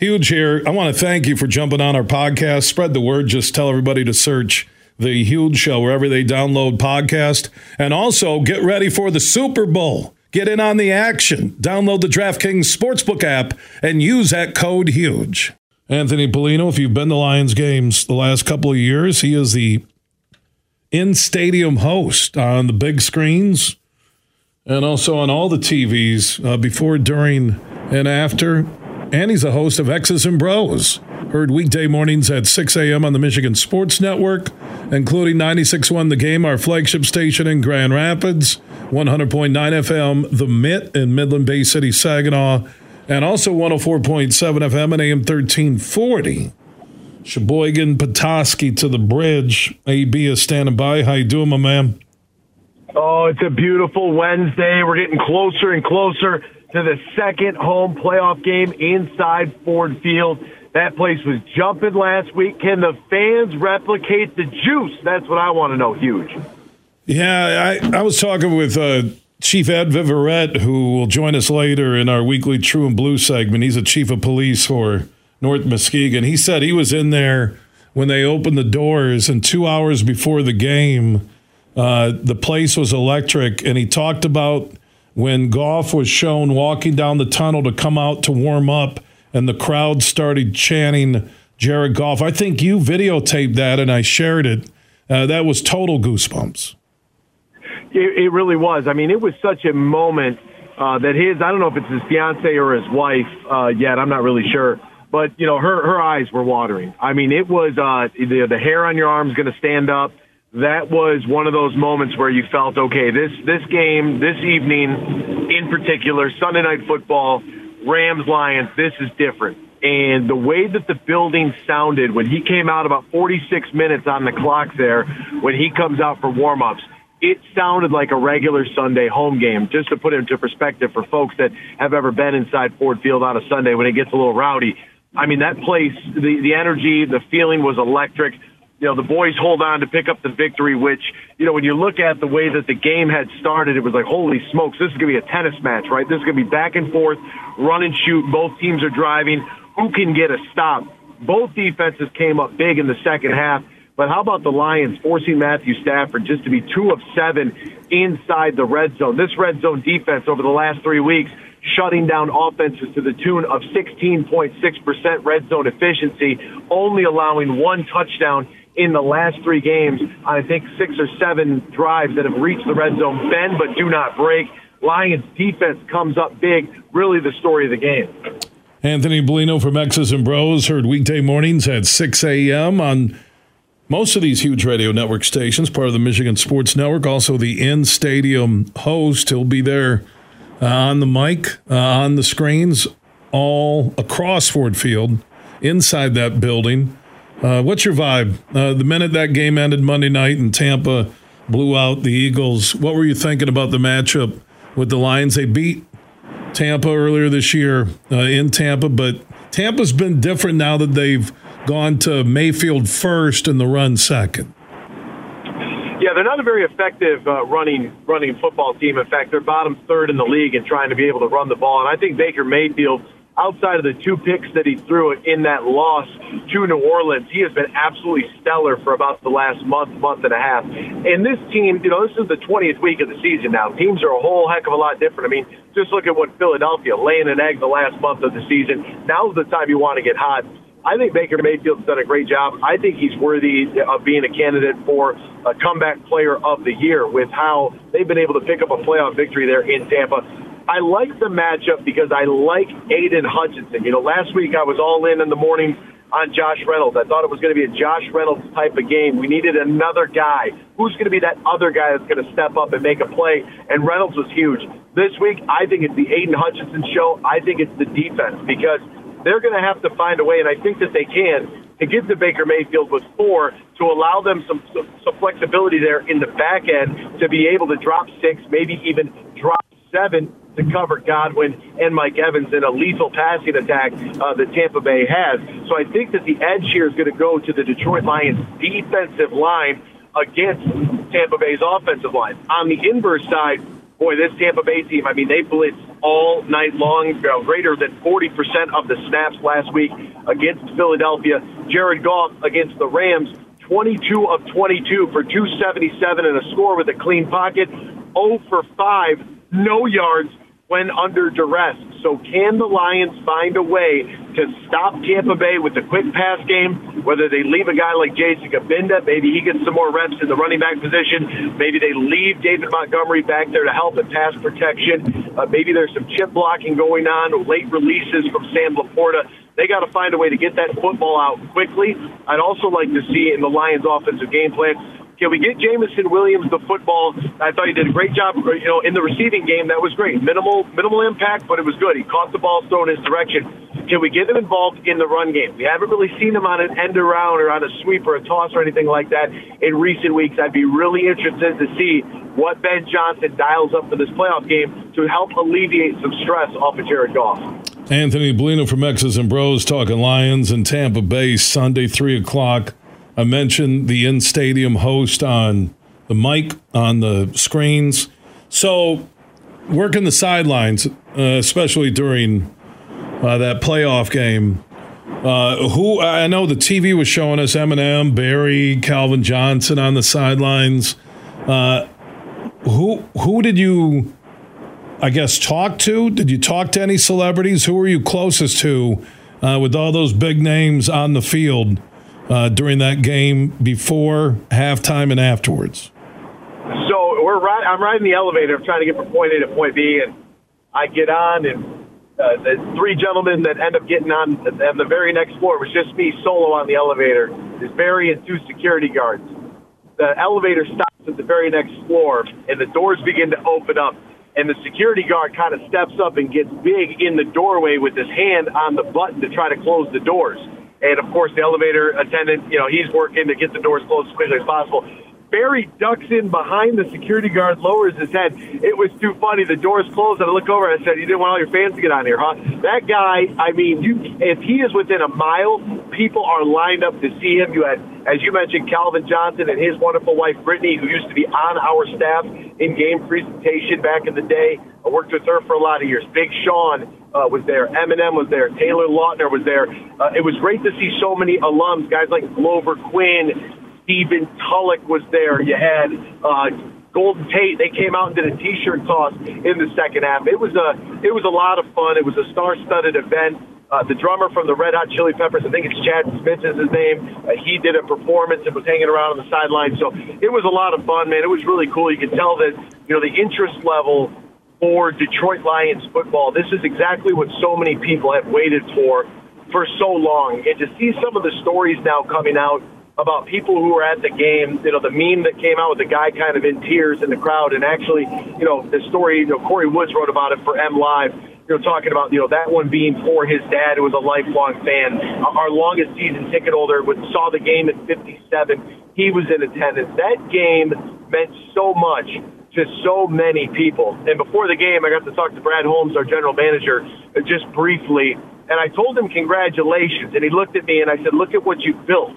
Huge here. I want to thank you for jumping on our podcast. Spread the word. Just tell everybody to search the Huge Show wherever they download podcast. And also get ready for the Super Bowl. Get in on the action. Download the DraftKings Sportsbook app and use that code HUGE. Anthony Bellino, if you've been to Lions games the last couple of years, he is the in stadium host on the big screens and also on all the TVs uh, before, during, and after. And he's a host of X's and Bros. Heard weekday mornings at 6 a.m. on the Michigan Sports Network, including 96.1 The Game, our flagship station in Grand Rapids, 100.9 FM, The Mitt in Midland Bay City, Saginaw, and also 104.7 FM and AM 1340. Cheboygan, Petoskey to the bridge. AB is standing by. How you doing, my man? Oh, it's a beautiful Wednesday. We're getting closer and closer to the second home playoff game inside Ford Field. That place was jumping last week. Can the fans replicate the juice? That's what I want to know. Huge. Yeah, I, I was talking with uh, Chief Ed Viverette, who will join us later in our weekly True and Blue segment. He's a chief of police for North Muskegon. He said he was in there when they opened the doors, and two hours before the game, uh, the place was electric. And he talked about when Goff was shown walking down the tunnel to come out to warm up, and the crowd started chanting Jared Goff. I think you videotaped that, and I shared it. Uh, that was total goosebumps. It, it, really was. I mean, it was such a moment uh, that his, I don't know if it's his fiance or his wife uh, yet, I'm not really sure. But, you know, her, her eyes were watering. I mean, it was uh, the, the hair on your arm is going to stand up that was one of those moments where you felt, okay, this this game, this evening in particular, Sunday night football, Rams Lions, this is different. And the way that the building sounded when he came out about 46 minutes on the clock there, when he comes out for warmups, it sounded like a regular Sunday home game. Just to put it into perspective for folks that have ever been inside Ford Field on a Sunday when it gets a little rowdy. I mean, that place, the, the energy, the feeling was electric you know, the boys hold on to pick up the victory, which, you know, when you look at the way that the game had started, it was like, holy smokes, this is going to be a tennis match, right? This is going to be back and forth, run and shoot. Both teams are driving. Who can get a stop? Both defenses came up big in the second half. But how about the Lions forcing Matthew Stafford just to be two of seven inside the red zone? This red zone defense over the last three weeks shutting down offenses to the tune of 16.6% red zone efficiency, only allowing one touchdown in the last three games. I think six or seven drives that have reached the red zone, bend but do not break. Lions defense comes up big. Really the story of the game. Anthony Bellino from X's and Bros heard weekday mornings at 6 a.m. on most of these huge radio network stations, part of the Michigan Sports Network. Also, the in stadium host. He'll be there uh, on the mic, uh, on the screens, all across Ford Field, inside that building. Uh, what's your vibe? Uh, the minute that game ended Monday night and Tampa blew out the Eagles, what were you thinking about the matchup with the Lions? They beat Tampa earlier this year uh, in Tampa, but Tampa's been different now that they've gone to Mayfield first and the run second. Yeah, they're not a very effective uh, running running football team. In fact, they're bottom third in the league in trying to be able to run the ball. And I think Baker Mayfield outside of the two picks that he threw in that loss to New Orleans, he has been absolutely stellar for about the last month, month and a half. And this team, you know, this is the 20th week of the season now. Teams are a whole heck of a lot different. I mean, just look at what Philadelphia laying an egg the last month of the season. Now's the time you want to get hot. I think Baker Mayfield's done a great job. I think he's worthy of being a candidate for a comeback player of the year with how they've been able to pick up a playoff victory there in Tampa. I like the matchup because I like Aidan Hutchinson. You know, last week I was all in in the morning on Josh Reynolds. I thought it was going to be a Josh Reynolds type of game. We needed another guy. Who's going to be that other guy that's going to step up and make a play? And Reynolds was huge. This week, I think it's the Aidan Hutchinson show. I think it's the defense because they're going to have to find a way, and I think that they can, to get to Baker Mayfield with four to allow them some, some, some flexibility there in the back end to be able to drop six, maybe even drop seven to cover Godwin and Mike Evans in a lethal passing attack uh, that Tampa Bay has. So I think that the edge here is going to go to the Detroit Lions defensive line against Tampa Bay's offensive line. On the inverse side, boy, this Tampa Bay team, I mean, they blitz all night long, greater than 40% of the snaps last week against Philadelphia. Jared Goff against the Rams, 22 of 22 for 277 and a score with a clean pocket, 0 for 5, no yards when under duress. So can the Lions find a way to stop Tampa Bay with the quick pass game? Whether they leave a guy like Jason Cabinda, maybe he gets some more reps in the running back position. Maybe they leave David Montgomery back there to help in pass protection. Uh, maybe there's some chip blocking going on, or late releases from Sam LaPorta. They got to find a way to get that football out quickly. I'd also like to see in the Lions' offensive game plan can we get Jameson Williams the football? I thought he did a great job. You know, in the receiving game, that was great. Minimal, minimal impact, but it was good. He caught the ball thrown his direction. Can we get him involved in the run game? We haven't really seen him on an end around or on a sweep or a toss or anything like that in recent weeks. I'd be really interested to see what Ben Johnson dials up for this playoff game to help alleviate some stress off of Jared Goff. Anthony Bellino from X's and Bros talking Lions and Tampa Bay Sunday, 3 o'clock. I mentioned the in stadium host on the mic, on the screens. So, working the sidelines, uh, especially during uh, that playoff game. Uh, who I know the TV was showing us Eminem, Barry, Calvin Johnson on the sidelines. Uh, who who did you, I guess, talk to? Did you talk to any celebrities? Who were you closest to uh, with all those big names on the field? Uh, during that game before halftime and afterwards? So we're right. I'm riding the elevator. I'm trying to get from point A to point B, and I get on, and uh, the three gentlemen that end up getting on on the very next floor was just me solo on the elevator. Is Barry and two security guards. The elevator stops at the very next floor, and the doors begin to open up. And the security guard kind of steps up and gets big in the doorway with his hand on the button to try to close the doors. And of course, the elevator attendant, you know, he's working to get the doors closed as quickly as possible. Barry ducks in behind the security guard, lowers his head. It was too funny. The doors closed, and I look over and I said, "You didn't want all your fans to get on here, huh?" That guy, I mean, you if he is within a mile, people are lined up to see him. You had, as you mentioned, Calvin Johnson and his wonderful wife Brittany, who used to be on our staff in game presentation back in the day. I worked with her for a lot of years. Big Sean uh, was there. Eminem was there. Taylor Lautner was there. Uh, it was great to see so many alums, guys like Glover Quin, Stephen Tulloch was there. You had uh, Golden Tate. They came out and did a T-shirt toss in the second half. It was a it was a lot of fun. It was a star-studded event. Uh, the drummer from the Red Hot Chili Peppers, I think it's Chad Smith is his name. Uh, he did a performance and was hanging around on the sideline. So it was a lot of fun, man. It was really cool. You could tell that you know the interest level for Detroit Lions football. This is exactly what so many people have waited for for so long. And to see some of the stories now coming out about people who were at the game, you know, the meme that came out with the guy kind of in tears in the crowd, and actually, you know, the story, you know, Corey Woods wrote about it for M Live, you know, talking about, you know, that one being for his dad, who was a lifelong fan. Our longest season ticket holder saw the game at 57. He was in attendance. That game meant so much to so many people. And before the game, I got to talk to Brad Holmes, our general manager, just briefly. And I told him congratulations. And he looked at me and I said, look at what you've built.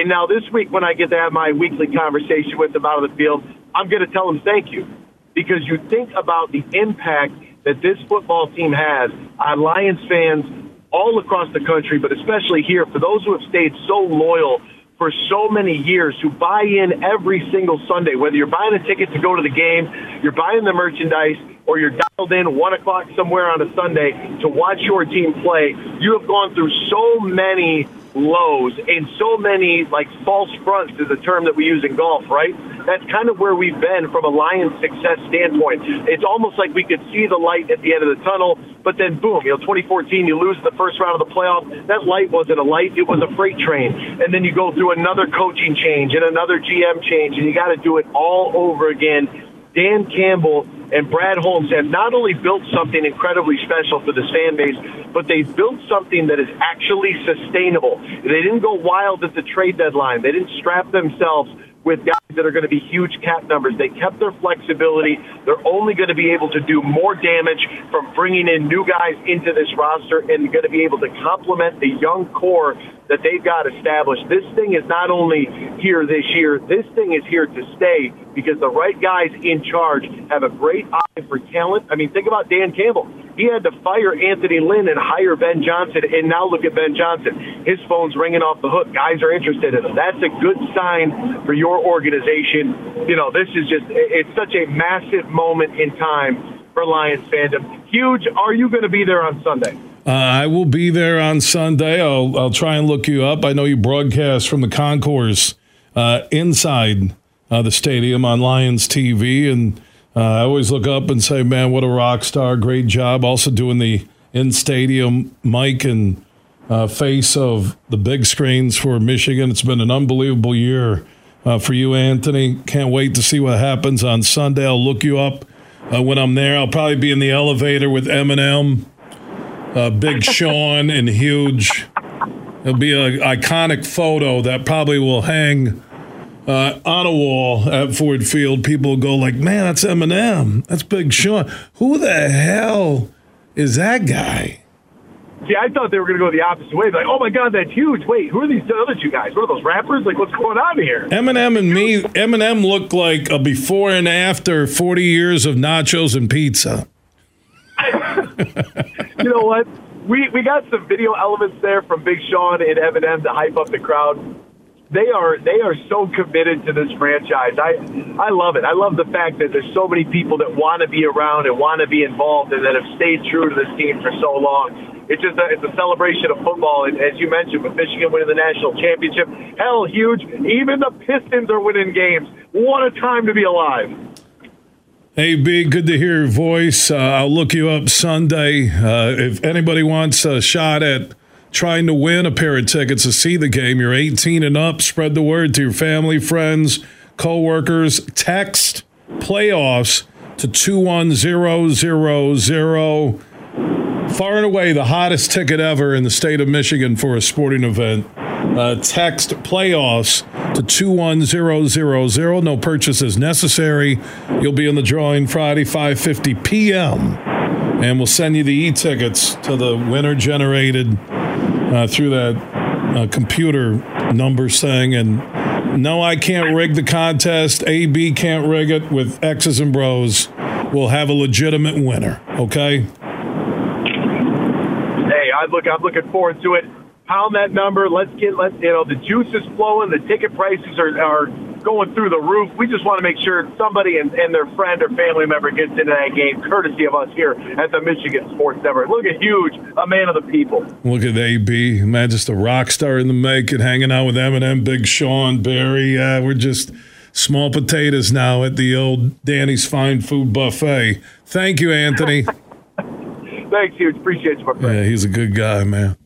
And now this week, when I get to have my weekly conversation with them out of the field, I'm going to tell them thank you. Because you think about the impact that this football team has on Lions fans all across the country, but especially here, for those who have stayed so loyal for so many years who buy in every single Sunday, whether you're buying a ticket to go to the game, you're buying the merchandise, or you're dialed in one o'clock somewhere on a Sunday to watch your team play. You have gone through so many lows and so many like false fronts is a term that we use in golf, right? That's kind of where we've been from a Lions success standpoint. It's almost like we could see the light at the end of the tunnel, but then boom, you know, 2014, you lose the first round of the playoff. That light wasn't a light, it was a freight train. And then you go through another coaching change and another GM change, and you got to do it all over again. Dan Campbell and Brad Holmes have not only built something incredibly special for this fan base, but they've built something that is actually sustainable. They didn't go wild at the trade deadline. They didn't strap themselves with guys that are going to be huge cap numbers. They kept their flexibility. They're only going to be able to do more damage from bringing in new guys into this roster and going to be able to complement the young core that they've got established. This thing is not only here this year, this thing is here to stay because the right guys in charge have a great eye for talent. I mean, think about Dan Campbell. He had to fire Anthony Lynn and hire Ben Johnson, and now look at Ben Johnson. His phone's ringing off the hook. Guys are interested in him. That's a good sign for your organization. You know, this is just, it's such a massive moment in time for Lions fandom. Huge. Are you going to be there on Sunday? Uh, I will be there on Sunday. I'll, I'll try and look you up. I know you broadcast from the concourse uh, inside uh, the stadium on Lions TV, and uh, I always look up and say, "Man, what a rock star! Great job!" Also doing the in stadium mic and uh, face of the big screens for Michigan. It's been an unbelievable year uh, for you, Anthony. Can't wait to see what happens on Sunday. I'll look you up when I'm there. I'll probably be in the elevator with Eminem uh, Big Sean and huge. It'll be an iconic photo that probably will hang uh, on a wall at Ford Field. People go like, "Man, that's Eminem. That's Big Sean. Who the hell is that guy?" See, I thought they were going to go the opposite way. Like, oh my God, that's huge. Wait, who are these other two guys? What are those rappers? Like, what's going on here? Eminem and me, Eminem looked like a before and after 40 years of nachos and pizza. you know what? We we got some video elements there from Big Sean and Eminem to hype up the crowd. They are they are so committed to this franchise. I I love it. I love the fact that there's so many people that want to be around and want to be involved and that have stayed true to this team for so long. It's just a, it's a celebration of football, and as you mentioned, with Michigan winning the national championship, hell, huge. Even the Pistons are winning games. What a time to be alive! Hey, B, good to hear your voice. Uh, I'll look you up Sunday. Uh, if anybody wants a shot at trying to win a pair of tickets to see the game, you're 18 and up. Spread the word to your family, friends, coworkers. Text playoffs to 21000. Far and away the hottest ticket ever in the state of Michigan for a sporting event. Uh, text playoffs to 21000. No purchase is necessary. You'll be in the drawing Friday, 5.50 p.m. And we'll send you the e-tickets to the winner generated uh, through that uh, computer number thing. And no, I can't rig the contest. AB can't rig it with X's and Bros. We'll have a legitimate winner, okay? Hey, I look, I'm looking forward to it pound that number. Let's get let you know the juice is flowing. The ticket prices are are going through the roof. We just want to make sure somebody and, and their friend or family member gets into that game, courtesy of us here at the Michigan Sports Network. Look at huge, a man of the people. Look at AB, man, just a rock star in the making, hanging out with Eminem, Big Sean, Barry. Uh, we're just small potatoes now at the old Danny's Fine Food Buffet. Thank you, Anthony. Thanks, huge. Appreciate you, my friend. Yeah, he's a good guy, man.